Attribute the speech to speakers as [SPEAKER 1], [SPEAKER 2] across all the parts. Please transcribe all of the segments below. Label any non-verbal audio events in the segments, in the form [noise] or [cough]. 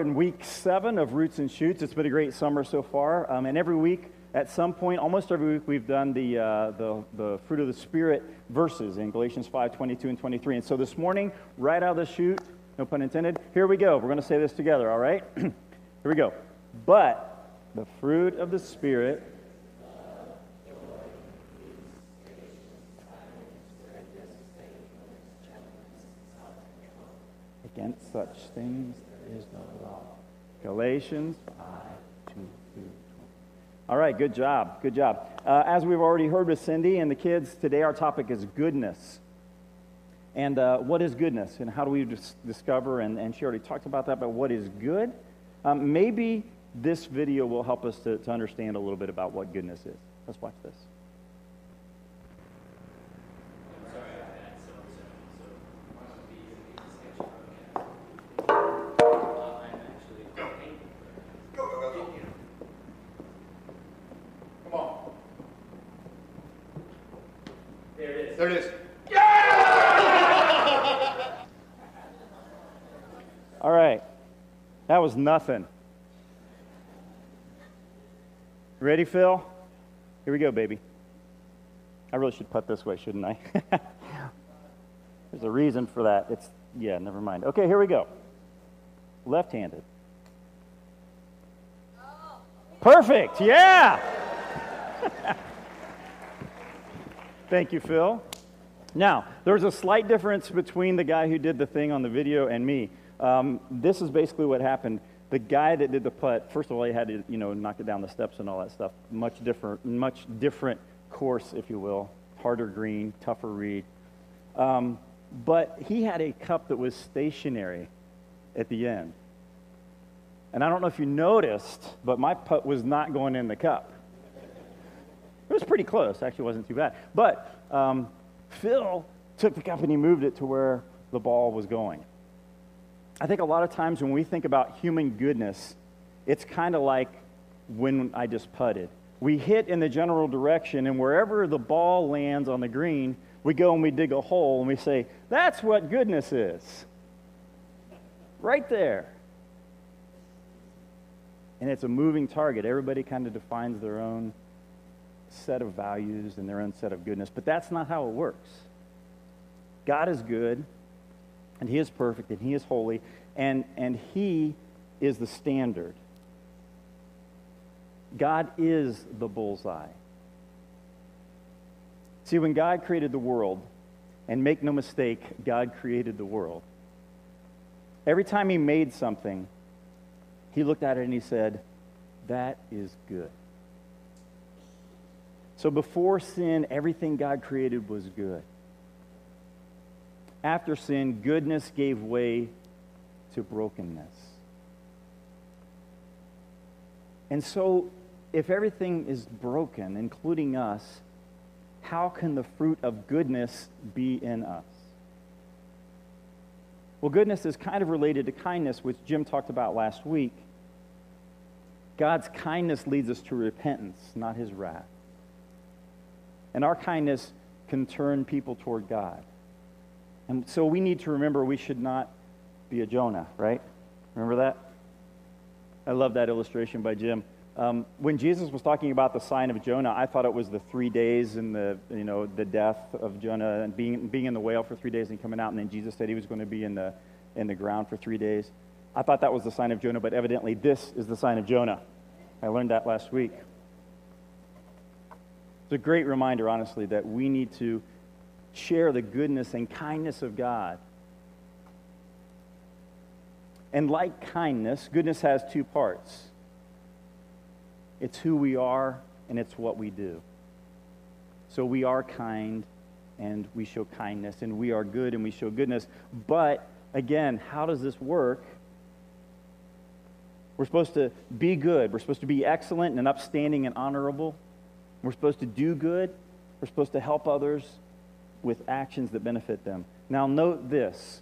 [SPEAKER 1] In week seven of Roots and Shoots. It's been a great summer so far. Um, and every week, at some point, almost every week, we've done the, uh, the, the fruit of the Spirit verses in Galatians 5 22 and 23. And so this morning, right out of the chute, no pun intended, here we go. We're going to say this together, all right? [clears throat] here we go. But the fruit of the Spirit Against such things there is no law. Galatians 5, 2 through 20. All right, good job. Good job. Uh, as we've already heard with Cindy and the kids, today our topic is goodness. And uh, what is goodness? And how do we dis- discover? And, and she already talked about that, but what is good? Um, maybe this video will help us to, to understand a little bit about what goodness is. Let's watch this. Was nothing. Ready, Phil? Here we go, baby. I really should put this way, shouldn't I? [laughs] There's a reason for that. It's, yeah, never mind. Okay, here we go. Left handed. Perfect, yeah. [laughs] Thank you, Phil. Now, there's a slight difference between the guy who did the thing on the video and me. Um, this is basically what happened. The guy that did the putt, first of all, he had to, you know, knock it down the steps and all that stuff. Much different, much different course, if you will. Harder green, tougher read. Um, but he had a cup that was stationary at the end. And I don't know if you noticed, but my putt was not going in the cup. It was pretty close. Actually, wasn't too bad. But um, Phil took the cup and he moved it to where the ball was going. I think a lot of times when we think about human goodness, it's kind of like when I just putted. We hit in the general direction, and wherever the ball lands on the green, we go and we dig a hole and we say, That's what goodness is. Right there. And it's a moving target. Everybody kind of defines their own set of values and their own set of goodness, but that's not how it works. God is good, and He is perfect, and He is holy, and, and He is the standard. God is the bullseye. See, when God created the world, and make no mistake, God created the world. Every time He made something, He looked at it and He said, That is good. So before sin, everything God created was good. After sin, goodness gave way to brokenness. And so, if everything is broken, including us, how can the fruit of goodness be in us? Well, goodness is kind of related to kindness, which Jim talked about last week. God's kindness leads us to repentance, not his wrath. And our kindness can turn people toward God. And so we need to remember we should not be a Jonah, right? Remember that? I love that illustration by Jim. Um, when Jesus was talking about the sign of Jonah, I thought it was the three days and the, you know, the death of Jonah and being, being in the whale for three days and coming out, and then Jesus said he was going to be in the, in the ground for three days. I thought that was the sign of Jonah, but evidently this is the sign of Jonah. I learned that last week. It's a great reminder, honestly, that we need to share the goodness and kindness of God. And like kindness, goodness has two parts it's who we are and it's what we do. So we are kind and we show kindness, and we are good and we show goodness. But again, how does this work? We're supposed to be good, we're supposed to be excellent and upstanding and honorable. We're supposed to do good. We're supposed to help others with actions that benefit them. Now, note this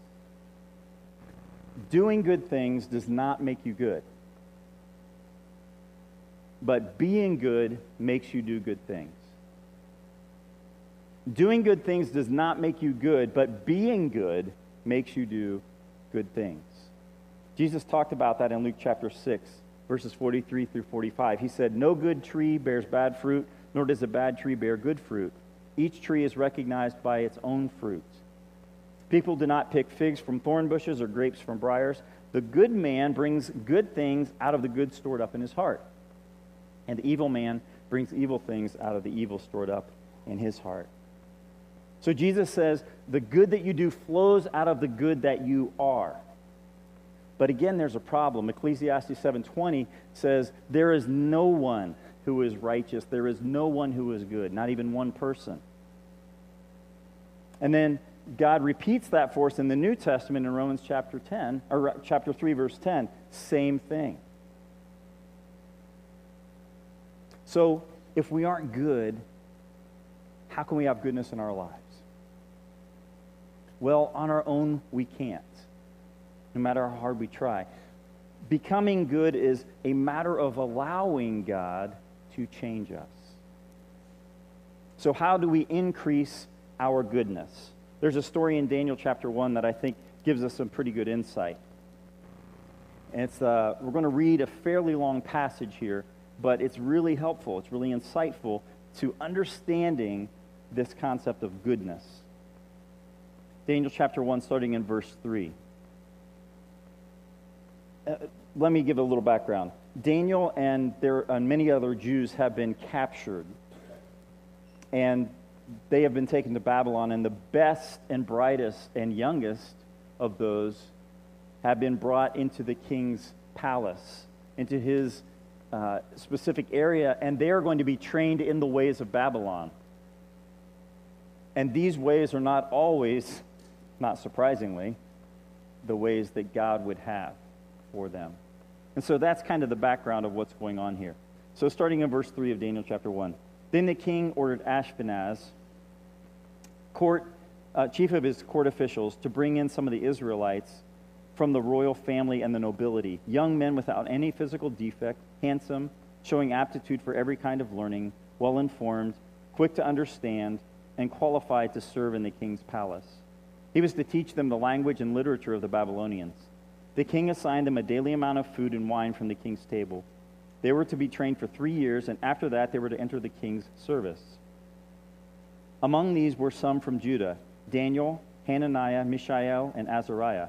[SPEAKER 1] doing good things does not make you good, but being good makes you do good things. Doing good things does not make you good, but being good makes you do good things. Jesus talked about that in Luke chapter 6, verses 43 through 45. He said, No good tree bears bad fruit, nor does a bad tree bear good fruit. Each tree is recognized by its own fruit. People do not pick figs from thorn bushes or grapes from briars. The good man brings good things out of the good stored up in his heart, and the evil man brings evil things out of the evil stored up in his heart. So Jesus says, the good that you do flows out of the good that you are. But again, there's a problem. Ecclesiastes 7:20 says, "There is no one who is righteous. There is no one who is good, not even one person." And then God repeats that for us in the New Testament in Romans chapter 10 or chapter 3 verse 10, same thing. So, if we aren't good, how can we have goodness in our lives? Well, on our own we can't no matter how hard we try. Becoming good is a matter of allowing God to change us. So, how do we increase our goodness? There's a story in Daniel chapter 1 that I think gives us some pretty good insight. And it's, uh, we're going to read a fairly long passage here, but it's really helpful. It's really insightful to understanding this concept of goodness. Daniel chapter 1, starting in verse 3 uh, let me give a little background. Daniel and there and many other Jews have been captured, and they have been taken to Babylon. And the best and brightest and youngest of those have been brought into the king's palace, into his uh, specific area, and they are going to be trained in the ways of Babylon. And these ways are not always, not surprisingly, the ways that God would have for them. And so that's kind of the background of what's going on here. So starting in verse 3 of Daniel chapter 1. Then the king ordered Ashpenaz, court, uh, chief of his court officials, to bring in some of the Israelites from the royal family and the nobility, young men without any physical defect, handsome, showing aptitude for every kind of learning, well informed, quick to understand, and qualified to serve in the king's palace. He was to teach them the language and literature of the Babylonians. The king assigned them a daily amount of food and wine from the king's table. They were to be trained for three years, and after that, they were to enter the king's service. Among these were some from Judah Daniel, Hananiah, Mishael, and Azariah.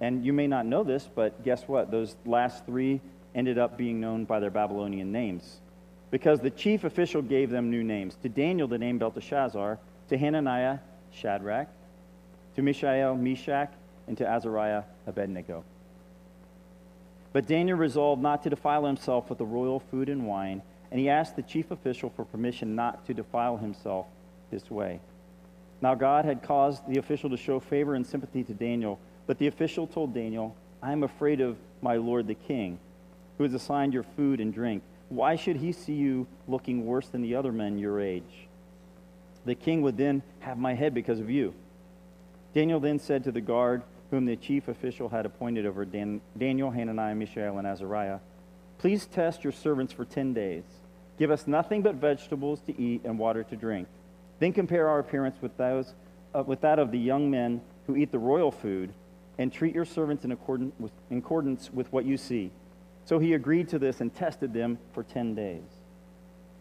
[SPEAKER 1] And you may not know this, but guess what? Those last three ended up being known by their Babylonian names. Because the chief official gave them new names. To Daniel, the name Belteshazzar. To Hananiah, Shadrach. To Mishael, Meshach and to Azariah Abednego. But Daniel resolved not to defile himself with the royal food and wine, and he asked the chief official for permission not to defile himself this way. Now God had caused the official to show favor and sympathy to Daniel, but the official told Daniel, I am afraid of my lord the king, who has assigned your food and drink. Why should he see you looking worse than the other men your age? The king would then have my head because of you. Daniel then said to the guard, whom the chief official had appointed over Dan- Daniel, Hananiah, Mishael, and Azariah. Please test your servants for 10 days. Give us nothing but vegetables to eat and water to drink. Then compare our appearance with, those, uh, with that of the young men who eat the royal food, and treat your servants in accordance, with, in accordance with what you see. So he agreed to this and tested them for 10 days.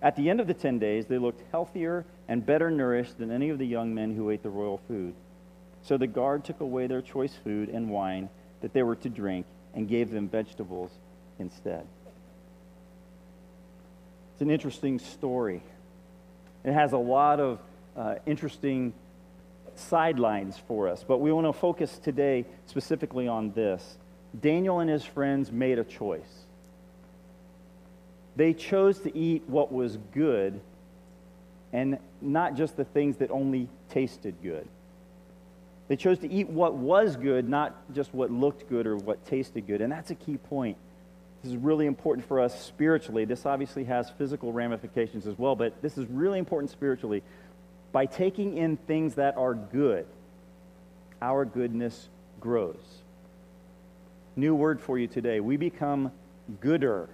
[SPEAKER 1] At the end of the 10 days, they looked healthier and better nourished than any of the young men who ate the royal food. So the guard took away their choice food and wine that they were to drink and gave them vegetables instead. It's an interesting story. It has a lot of uh, interesting sidelines for us, but we want to focus today specifically on this. Daniel and his friends made a choice. They chose to eat what was good and not just the things that only tasted good. They chose to eat what was good, not just what looked good or what tasted good. And that's a key point. This is really important for us spiritually. This obviously has physical ramifications as well, but this is really important spiritually. By taking in things that are good, our goodness grows. New word for you today. We become gooder.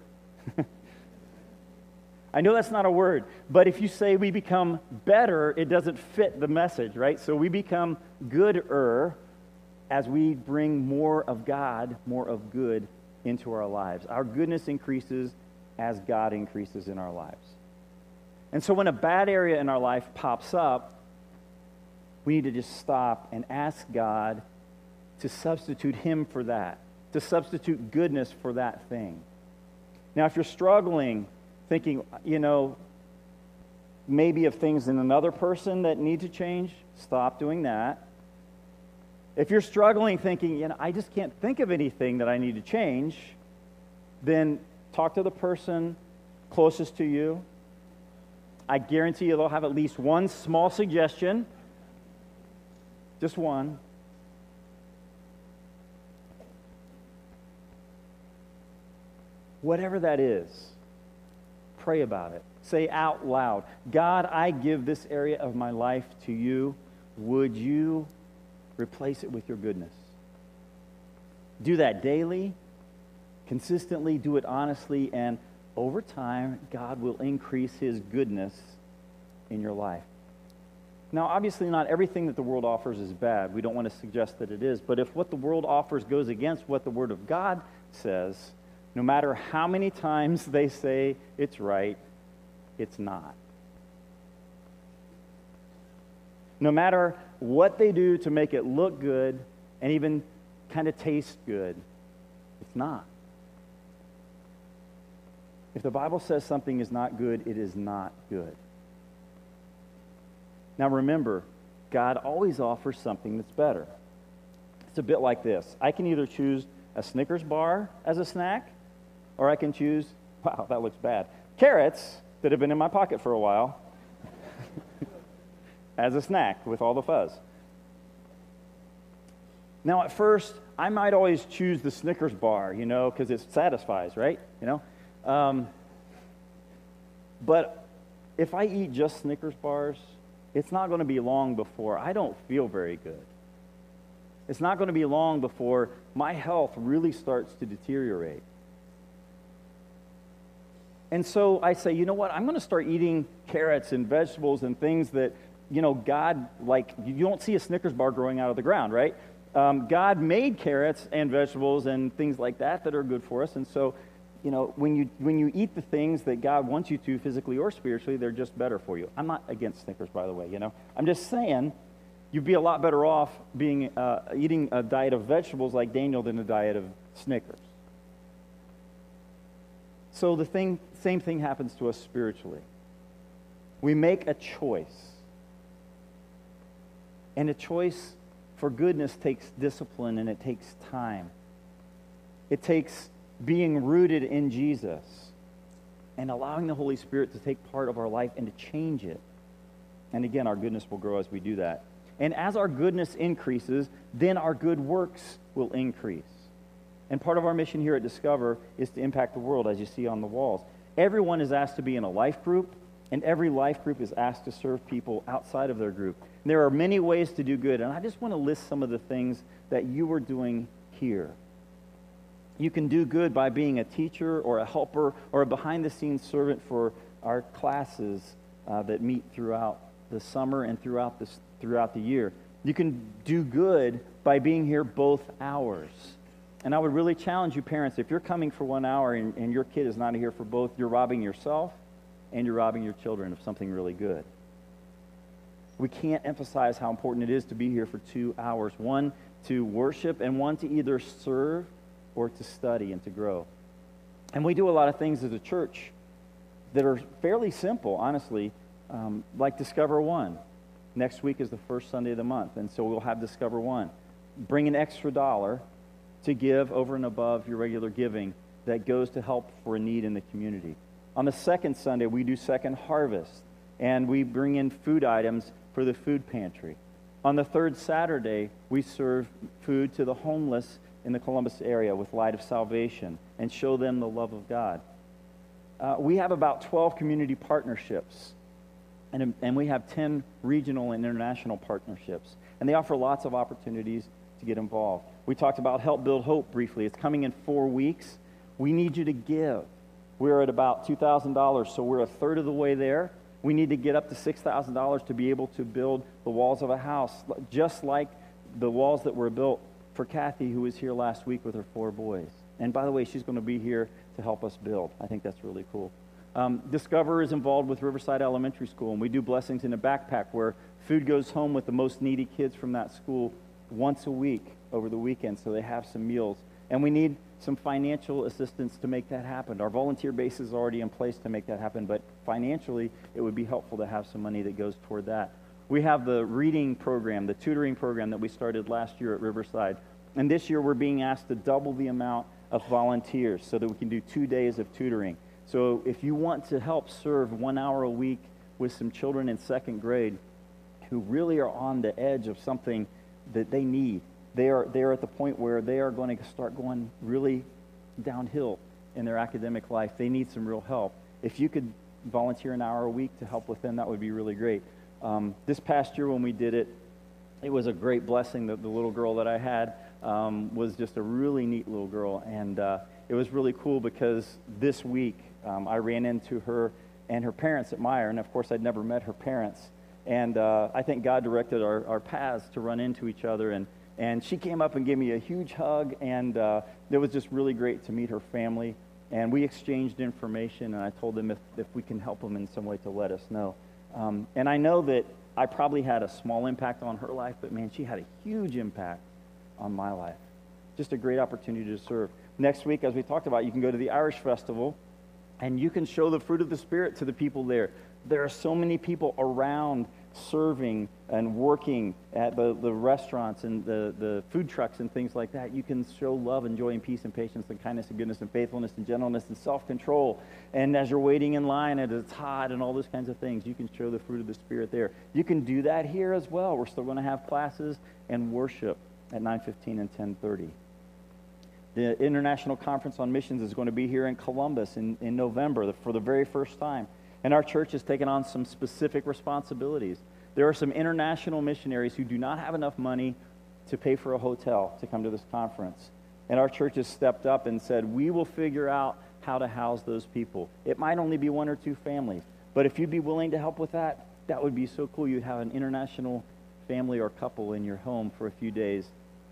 [SPEAKER 1] [laughs] I know that's not a word, but if you say we become better, it doesn't fit the message, right? So we become gooder as we bring more of God, more of good into our lives. Our goodness increases as God increases in our lives. And so when a bad area in our life pops up, we need to just stop and ask God to substitute Him for that, to substitute goodness for that thing. Now, if you're struggling, thinking, you know, maybe of things in another person that need to change, stop doing that. If you're struggling thinking, you know, I just can't think of anything that I need to change, then talk to the person closest to you. I guarantee you they'll have at least one small suggestion. Just one. Whatever that is, pray about it. Say out loud, God, I give this area of my life to you. Would you replace it with your goodness? Do that daily, consistently, do it honestly, and over time, God will increase his goodness in your life. Now, obviously, not everything that the world offers is bad. We don't want to suggest that it is. But if what the world offers goes against what the Word of God says, no matter how many times [laughs] they say it's right, it's not. No matter what they do to make it look good and even kind of taste good, it's not. If the Bible says something is not good, it is not good. Now remember, God always offers something that's better. It's a bit like this I can either choose a Snickers bar as a snack, or I can choose, [laughs] wow, that looks bad, carrots that have been in my pocket for a while [laughs] as a snack with all the fuzz. Now, at first, I might always choose the Snickers bar, you know, because it satisfies, right? You know? Um, but if I eat just Snickers bars, it's not going to be long before I don't feel very good. It's not going to be long before my health really starts to deteriorate. And so I say, you know what? I'm going to start eating carrots and vegetables and things that, you know, God, like, you don't see a Snickers bar growing out of the ground, right? Um, God made carrots and vegetables and things like that that are good for us. And so you know, when you, when you eat the things that God wants you to physically or spiritually, they're just better for you. I'm not against Snickers, by the way, you know. I'm just saying you'd be a lot better off being, uh, eating a diet of vegetables like Daniel than a diet of Snickers. So the thing, same thing happens to us spiritually. We make a choice. And a choice for goodness takes discipline and it takes time. It takes being rooted in Jesus and allowing the Holy Spirit to take part of our life and to change it. And again, our goodness will grow as we do that. And as our goodness increases, then our good works will increase. And part of our mission here at Discover is to impact the world, as you see on the walls. Everyone is asked to be in a life group, and every life group is asked to serve people outside of their group. And there are many ways to do good, and I just want to list some of the things that you are doing here. You can do good by being a teacher or a helper or a behind the scenes servant for our classes uh, that meet throughout the summer and throughout, this, throughout the year. You can do good by being here both hours. And I would really challenge you, parents, if you're coming for one hour and, and your kid is not here for both, you're robbing yourself and you're robbing your children of something really good. We can't emphasize how important it is to be here for two hours one to worship and one to either serve or to study and to grow. And we do a lot of things as a church that are fairly simple, honestly, um, like Discover One. Next week is the first Sunday of the month, and so we'll have Discover One. Bring an extra dollar to give over and above your regular giving that goes to help for a need in the community. On the second Sunday, we do Second Harvest, and we bring in food items for the food pantry. On the third Saturday, we serve food to the homeless in the Columbus area with Light of Salvation and show them the love of God. Uh, we have about 12 community partnerships, and, and we have 10 regional and international partnerships. And they offer lots of opportunities to get involved. We talked about Help Build Hope briefly. It's coming in four weeks. We need you to give. We're at about $2,000, so we're a third of the way there. We need to get up to $6,000 to be able to build the walls of a house, just like the walls that were built for Kathy, who was here last week with her four boys. And by the way, she's going to be here to help us build. I think that's really cool. Um, Discover is involved with Riverside Elementary School, and we do blessings in a backpack where food goes home with the most needy kids from that school once a week over the weekend so they have some meals. And we need some financial assistance to make that happen. Our volunteer base is already in place to make that happen, but financially, it would be helpful to have some money that goes toward that. We have the reading program, the tutoring program that we started last year at Riverside. And this year, we're being asked to double the amount of volunteers so that we can do two days of tutoring. So if you want to help serve one hour a week with some children in second grade who really are on the edge of something that they need, they are, they are at the point where they are going to start going really downhill in their academic life. They need some real help. If you could volunteer an hour a week to help with them, that would be really great. Um, this past year when we did it, it was a great blessing that the little girl that I had um, was just a really neat little girl. And uh, it was really cool because this week um, I ran into her and her parents at Meijer. And of course, I'd never met her parents. And uh, I think God directed our, our paths to run into each other. And, and she came up and gave me a huge hug. And uh, it was just really great to meet her family. And we exchanged information. And I told them if, if we can help them in some way to let us know. Um, and I know that I probably had a small impact on her life, but man, she had a huge impact on my life. Just a great opportunity to serve. Next week, as we talked about, you can go to the Irish Festival and you can show the fruit of the Spirit to the people there. There are so many people around serving and working at the, the restaurants and the, the food trucks and things like that, you can show love and joy and peace and patience and kindness and goodness and faithfulness and gentleness and self-control. And as you're waiting in line and it's hot and all those kinds of things, you can show the fruit of the Spirit there. You can do that here as well. We're still going to have classes and worship at 9.15 and 10.30. The International Conference on Missions is going to be here in Columbus in, in November for the very first time. And our church has taken on some specific responsibilities. There are some international missionaries who do not have enough money to pay for a hotel to come to this conference. And our church has stepped up and said, we will figure out how to house those people. It might only be one or two families, but if you'd be willing to help with that, that would be so cool. You'd have an international family or couple in your home for a few days,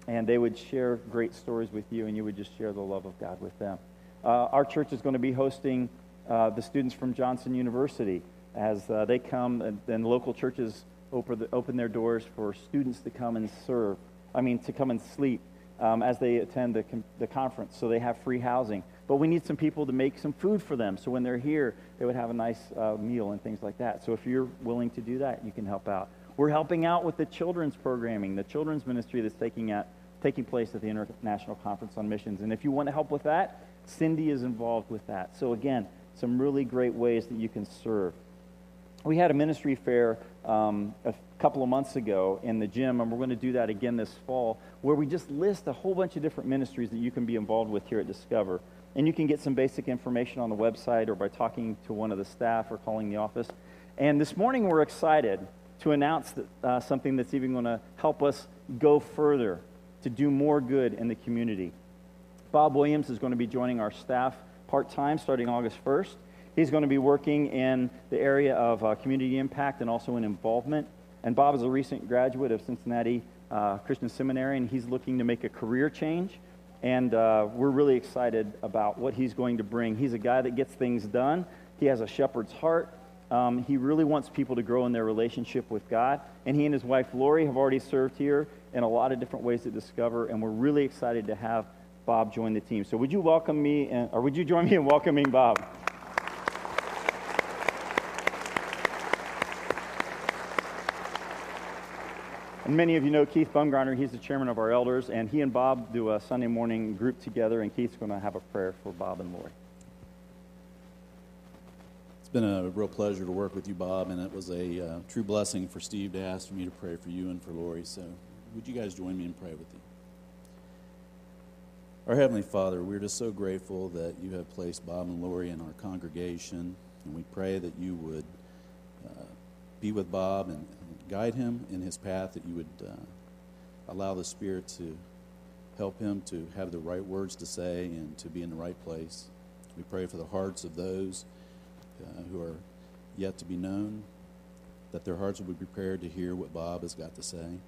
[SPEAKER 1] and they would share great stories with you, and you would just share the love of God with them. Uh, our church is going to be hosting uh, the students from Johnson University as uh, they come and, and local churches open, the, open their doors for students to come and serve, I mean, to come and sleep um, as they attend the, the conference. So they have free housing. But we need some people to make some food for them. So when they're here, they would have a nice uh, meal and things like that. So if you're willing to do that, you can help out. We're helping out with the children's programming, the children's ministry that's taking, at, taking place at the International Conference on Missions. And if you want to help with that, Cindy is involved with that. So again, some really great ways that you can serve. We had a ministry fair um, a couple of months ago in the gym, and we're going to do that again this fall, where we just list a whole bunch of different ministries that you can be involved with here at Discover. And you can get some basic information on the website or by talking to one of the staff or calling the office. And this morning, we're excited to announce that, uh, something that's even going to help us go further to do more good in the community. Bob Williams is going to be joining our staff part time starting August 1st. He's going to be working in the area of uh, community impact and also in involvement. And Bob is a recent graduate of Cincinnati uh, Christian Seminary, and he's looking to make a career change. And uh, we're really excited about what he's going to bring. He's a guy that gets things done. He has a shepherd's heart. Um, he really wants people to grow in their relationship with God. And he and his wife, Lori, have already served here in a lot of different ways to discover. And we're really excited to have Bob join the team. So would you welcome me, in, or would you join me in welcoming Bob? And many of you know Keith Bumgarner. He's the chairman of our elders, and he and Bob do a Sunday morning group together, and Keith's going to have a prayer for Bob and Lori.
[SPEAKER 2] It's been a real pleasure to work with you, Bob, and it was a uh, true blessing for Steve to ask for me to pray for you and for Lori. So, would you guys join me in prayer with you? Our Heavenly Father, we're just so grateful that you have placed Bob and Lori in our congregation, and we pray that you would uh, be with Bob and guide him in his path, that you would uh, allow the Spirit to help him to have the right words to say and to be in the right place. We pray for the hearts of those uh, who are yet to be known, that their hearts will be prepared to hear what Bob has got to say.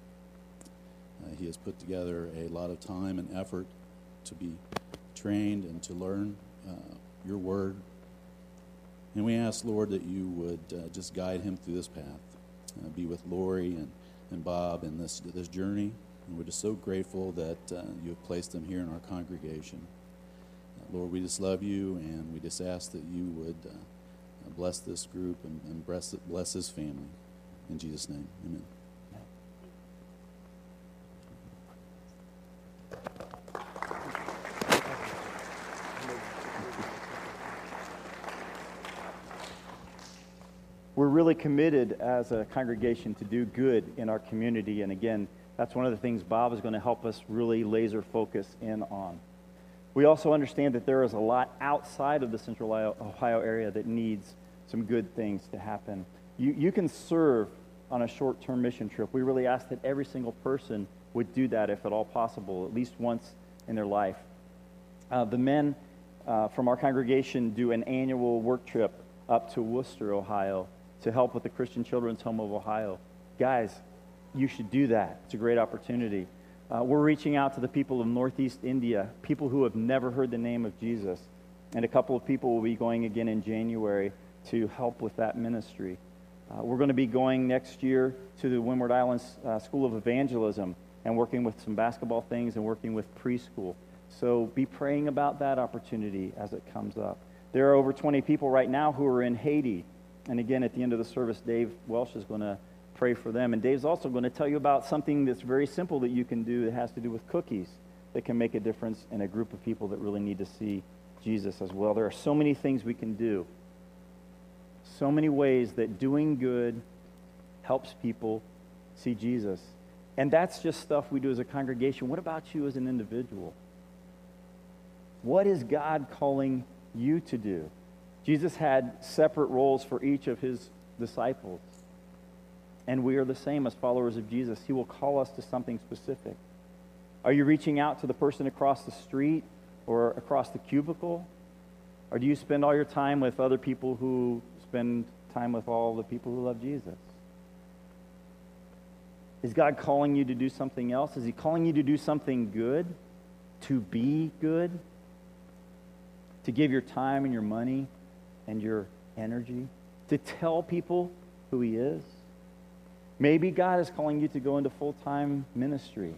[SPEAKER 2] Uh, he has put together a lot of time and effort to be trained and to learn uh, your word. And we ask, Lord, that you would uh, just guide him through this path. Uh, be with Lori and, and Bob in this, this journey. And we're just so grateful that uh, you have placed them here in our congregation. Uh, Lord, we just love you, and we just ask that you would uh, bless this group and, and bless, bless his family. In Jesus' name, amen.
[SPEAKER 1] We're really committed as a congregation to do good in our community. And again, that's one of the things Bob is going to help us really laser focus in on. We also understand that there is a lot outside of the central Ohio area that needs some good things to happen. You, you can serve on a short term mission trip. We really ask that every single person would do that if at all possible, at least once in their life. Uh, the men uh, from our congregation do an annual work trip up to Wooster, Ohio, to help with the Christian Children's Home of Ohio. Guys, you should do that. It's a great opportunity. Uh, we're reaching out to the people of Northeast India, people who have never heard the name of Jesus. And a couple of people will be going again in January to help with that ministry. Uh, we're going to be going next year to the Windward Islands uh, School of Evangelism and working with some basketball things and working with preschool. So be praying about that opportunity as it comes up. There are over 20 people right now who are in Haiti. And again, at the end of the service, Dave Welsh is going to pray for them. And Dave's also going to tell you about something that's very simple that you can do that has to do with cookies that can make a difference in a group of people that really need to see Jesus as well. There are so many things we can do so many ways that doing good helps people see Jesus. And that's just stuff we do as a congregation. What about you as an individual? What is God calling you to do? Jesus had separate roles for each of his disciples. And we are the same as followers of Jesus. He will call us to something specific. Are you reaching out to the person across the street or across the cubicle? Or do you spend all your time with other people who spend time with all the people who love Jesus? Is God calling you to do something else? Is He calling you to do something good? To be good? To give your time and your money and your energy? To tell people who He is? Maybe God is calling you to go into full time ministry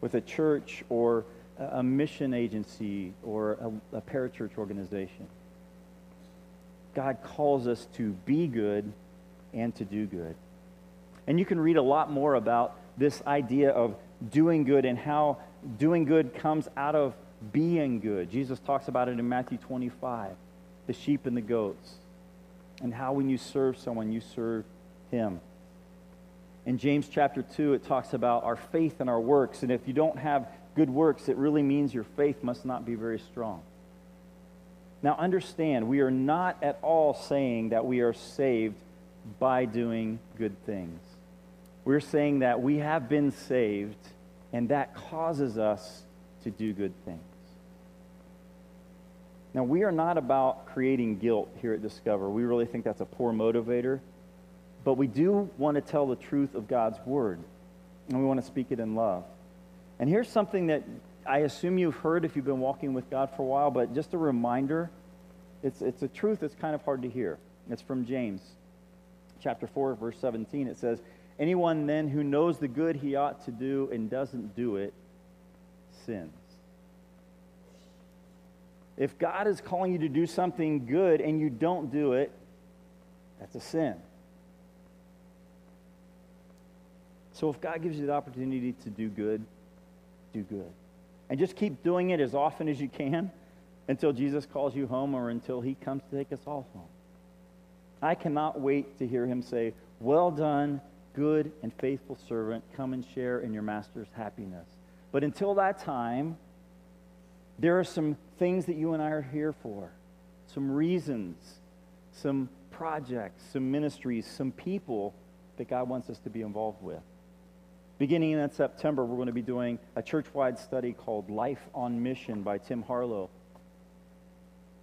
[SPEAKER 1] with a church or a mission agency or a, a parachurch organization. God calls us to be good and to do good. And you can read a lot more about this idea of doing good and how doing good comes out of being good. Jesus talks about it in Matthew 25 the sheep and the goats, and how when you serve someone, you serve him. In James chapter 2, it talks about our faith and our works. And if you don't have good works, it really means your faith must not be very strong. Now, understand, we are not at all saying that we are saved by doing good things. We're saying that we have been saved, and that causes us to do good things. Now, we are not about creating guilt here at Discover. We really think that's a poor motivator. But we do want to tell the truth of God's word, and we want to speak it in love. And here's something that I assume you've heard if you've been walking with God for a while, but just a reminder it's, it's a truth that's kind of hard to hear. It's from James chapter 4, verse 17. It says, Anyone then who knows the good he ought to do and doesn't do it sins. If God is calling you to do something good and you don't do it, that's a sin. So if God gives you the opportunity to do good, do good. And just keep doing it as often as you can until Jesus calls you home or until he comes to take us all home. I cannot wait to hear him say, Well done, good and faithful servant. Come and share in your master's happiness. But until that time, there are some things that you and I are here for, some reasons, some projects, some ministries, some people that God wants us to be involved with. Beginning in September, we're going to be doing a church wide study called Life on Mission by Tim Harlow.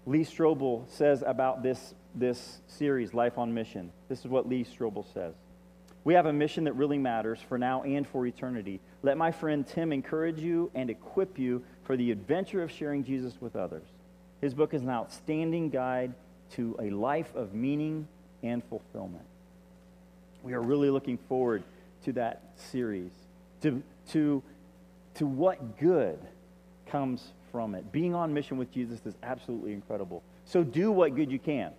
[SPEAKER 1] Lee Strobel says about this, this series, Life on Mission. This is what Lee Strobel says. We have a mission that really matters for now and for eternity. Let my friend Tim encourage you and equip you for the adventure of sharing Jesus with others. His book is an outstanding guide to a life of meaning and fulfillment. We are really looking forward to that series, to, to, to what good comes from it. Being on mission with Jesus is absolutely incredible. So do what good you can.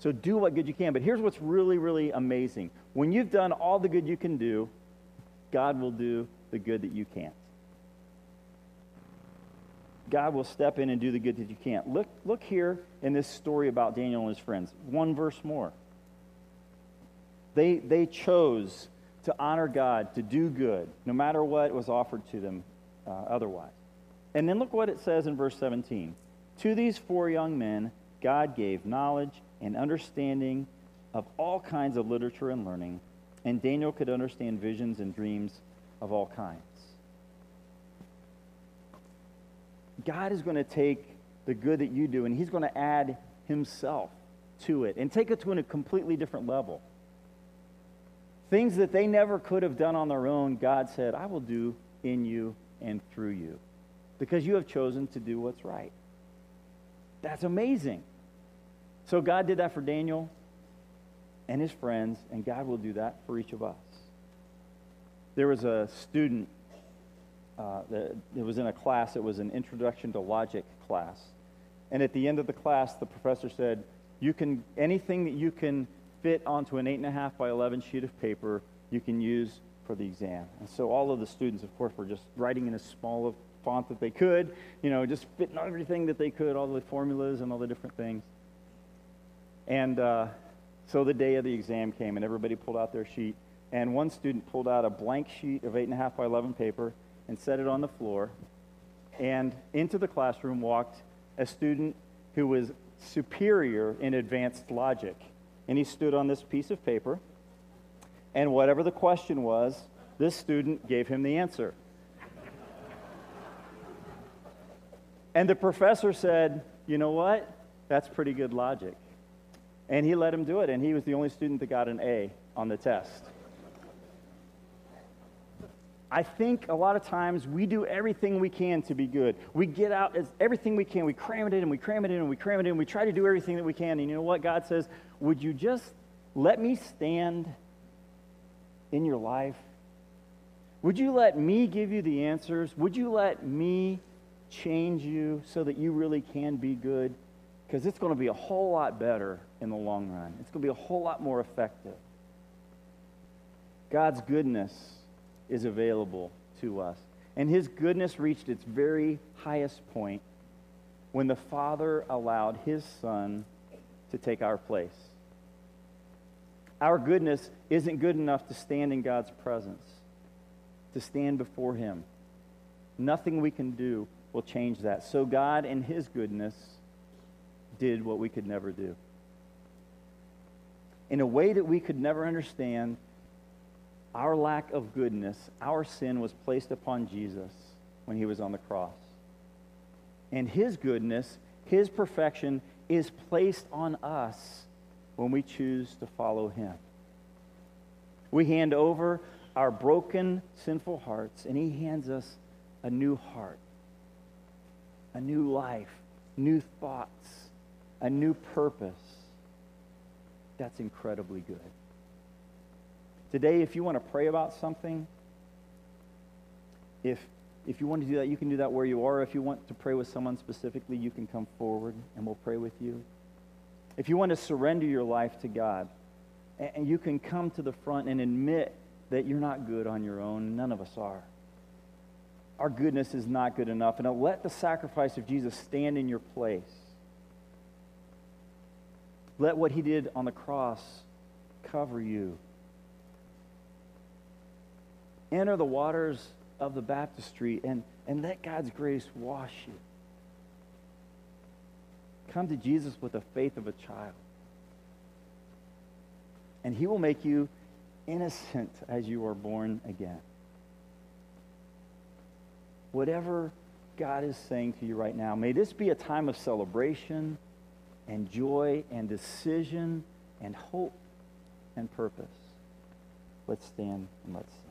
[SPEAKER 1] So do what good you can. But here's what's really, really amazing. When you've done all the good you can do, God will do the good that you can't. God will step in and do the good that you can't. Look, look here in this story about Daniel and his friends. One verse more. They, they chose to honor God, to do good, no matter what was offered to them uh, otherwise. And then look what it says in verse 17. To these four young men, God gave knowledge and understanding of all kinds of literature and learning, and Daniel could understand visions and dreams of all kinds. God is going to take the good that you do and he's going to add himself to it and take it to a completely different level. Things that they never could have done on their own, God said, I will do in you and through you because you have chosen to do what's right. That's amazing. So God did that for Daniel and his friends, and God will do that for each of us. There was a student uh, it was in a class, it was an introduction to logic class. And at the end of the class, the professor said, you can, anything that you can fit onto an 8.5 by 11 sheet of paper, you can use for the exam. And so all of the students, of course, were just writing in as small of font that they could, you know, just fitting everything that they could, all the formulas and all the different things. And uh, so the day of the exam came, and everybody pulled out their sheet. And one student pulled out a blank sheet of 8.5 by 11 paper and set it on the floor. And into the classroom walked a student who was superior in advanced logic. And he stood on this piece of paper. And whatever the question was, this student gave him the answer. [laughs] and the professor said, You know what? That's pretty good logic. And he let him do it, and he was the only student that got an A on the test. I think a lot of times we do everything we can to be good. We get out as everything we can. We cram it in and we cram it in and we cram it in. And We try to do everything that we can. And you know what? God says, Would you just let me stand in your life? Would you let me give you the answers? Would you let me change you so that you really can be good? Because it's going to be a whole lot better in the long run. It's going to be a whole lot more effective. God's goodness is available to us. And his goodness reached its very highest point when the Father allowed his Son to take our place. Our goodness isn't good enough to stand in God's presence, to stand before him. Nothing we can do will change that. So God, in his goodness, did what we could never do. In a way that we could never understand, our lack of goodness, our sin was placed upon Jesus when he was on the cross. And his goodness, his perfection, is placed on us when we choose to follow him. We hand over our broken, sinful hearts, and he hands us a new heart, a new life, new thoughts, a new purpose. That's incredibly good. Today, if you want to pray about something, if, if you want to do that, you can do that where you are. If you want to pray with someone specifically, you can come forward and we'll pray with you. If you want to surrender your life to God, and you can come to the front and admit that you're not good on your own. None of us are. Our goodness is not good enough. And let the sacrifice of Jesus stand in your place. Let what he did on the cross cover you enter the waters of the baptistry and, and let God's grace wash you. Come to Jesus with the faith of a child. And he will make you innocent as you are born again. Whatever God is saying to you right now, may this be a time of celebration and joy and decision and hope and purpose. Let's stand and let's.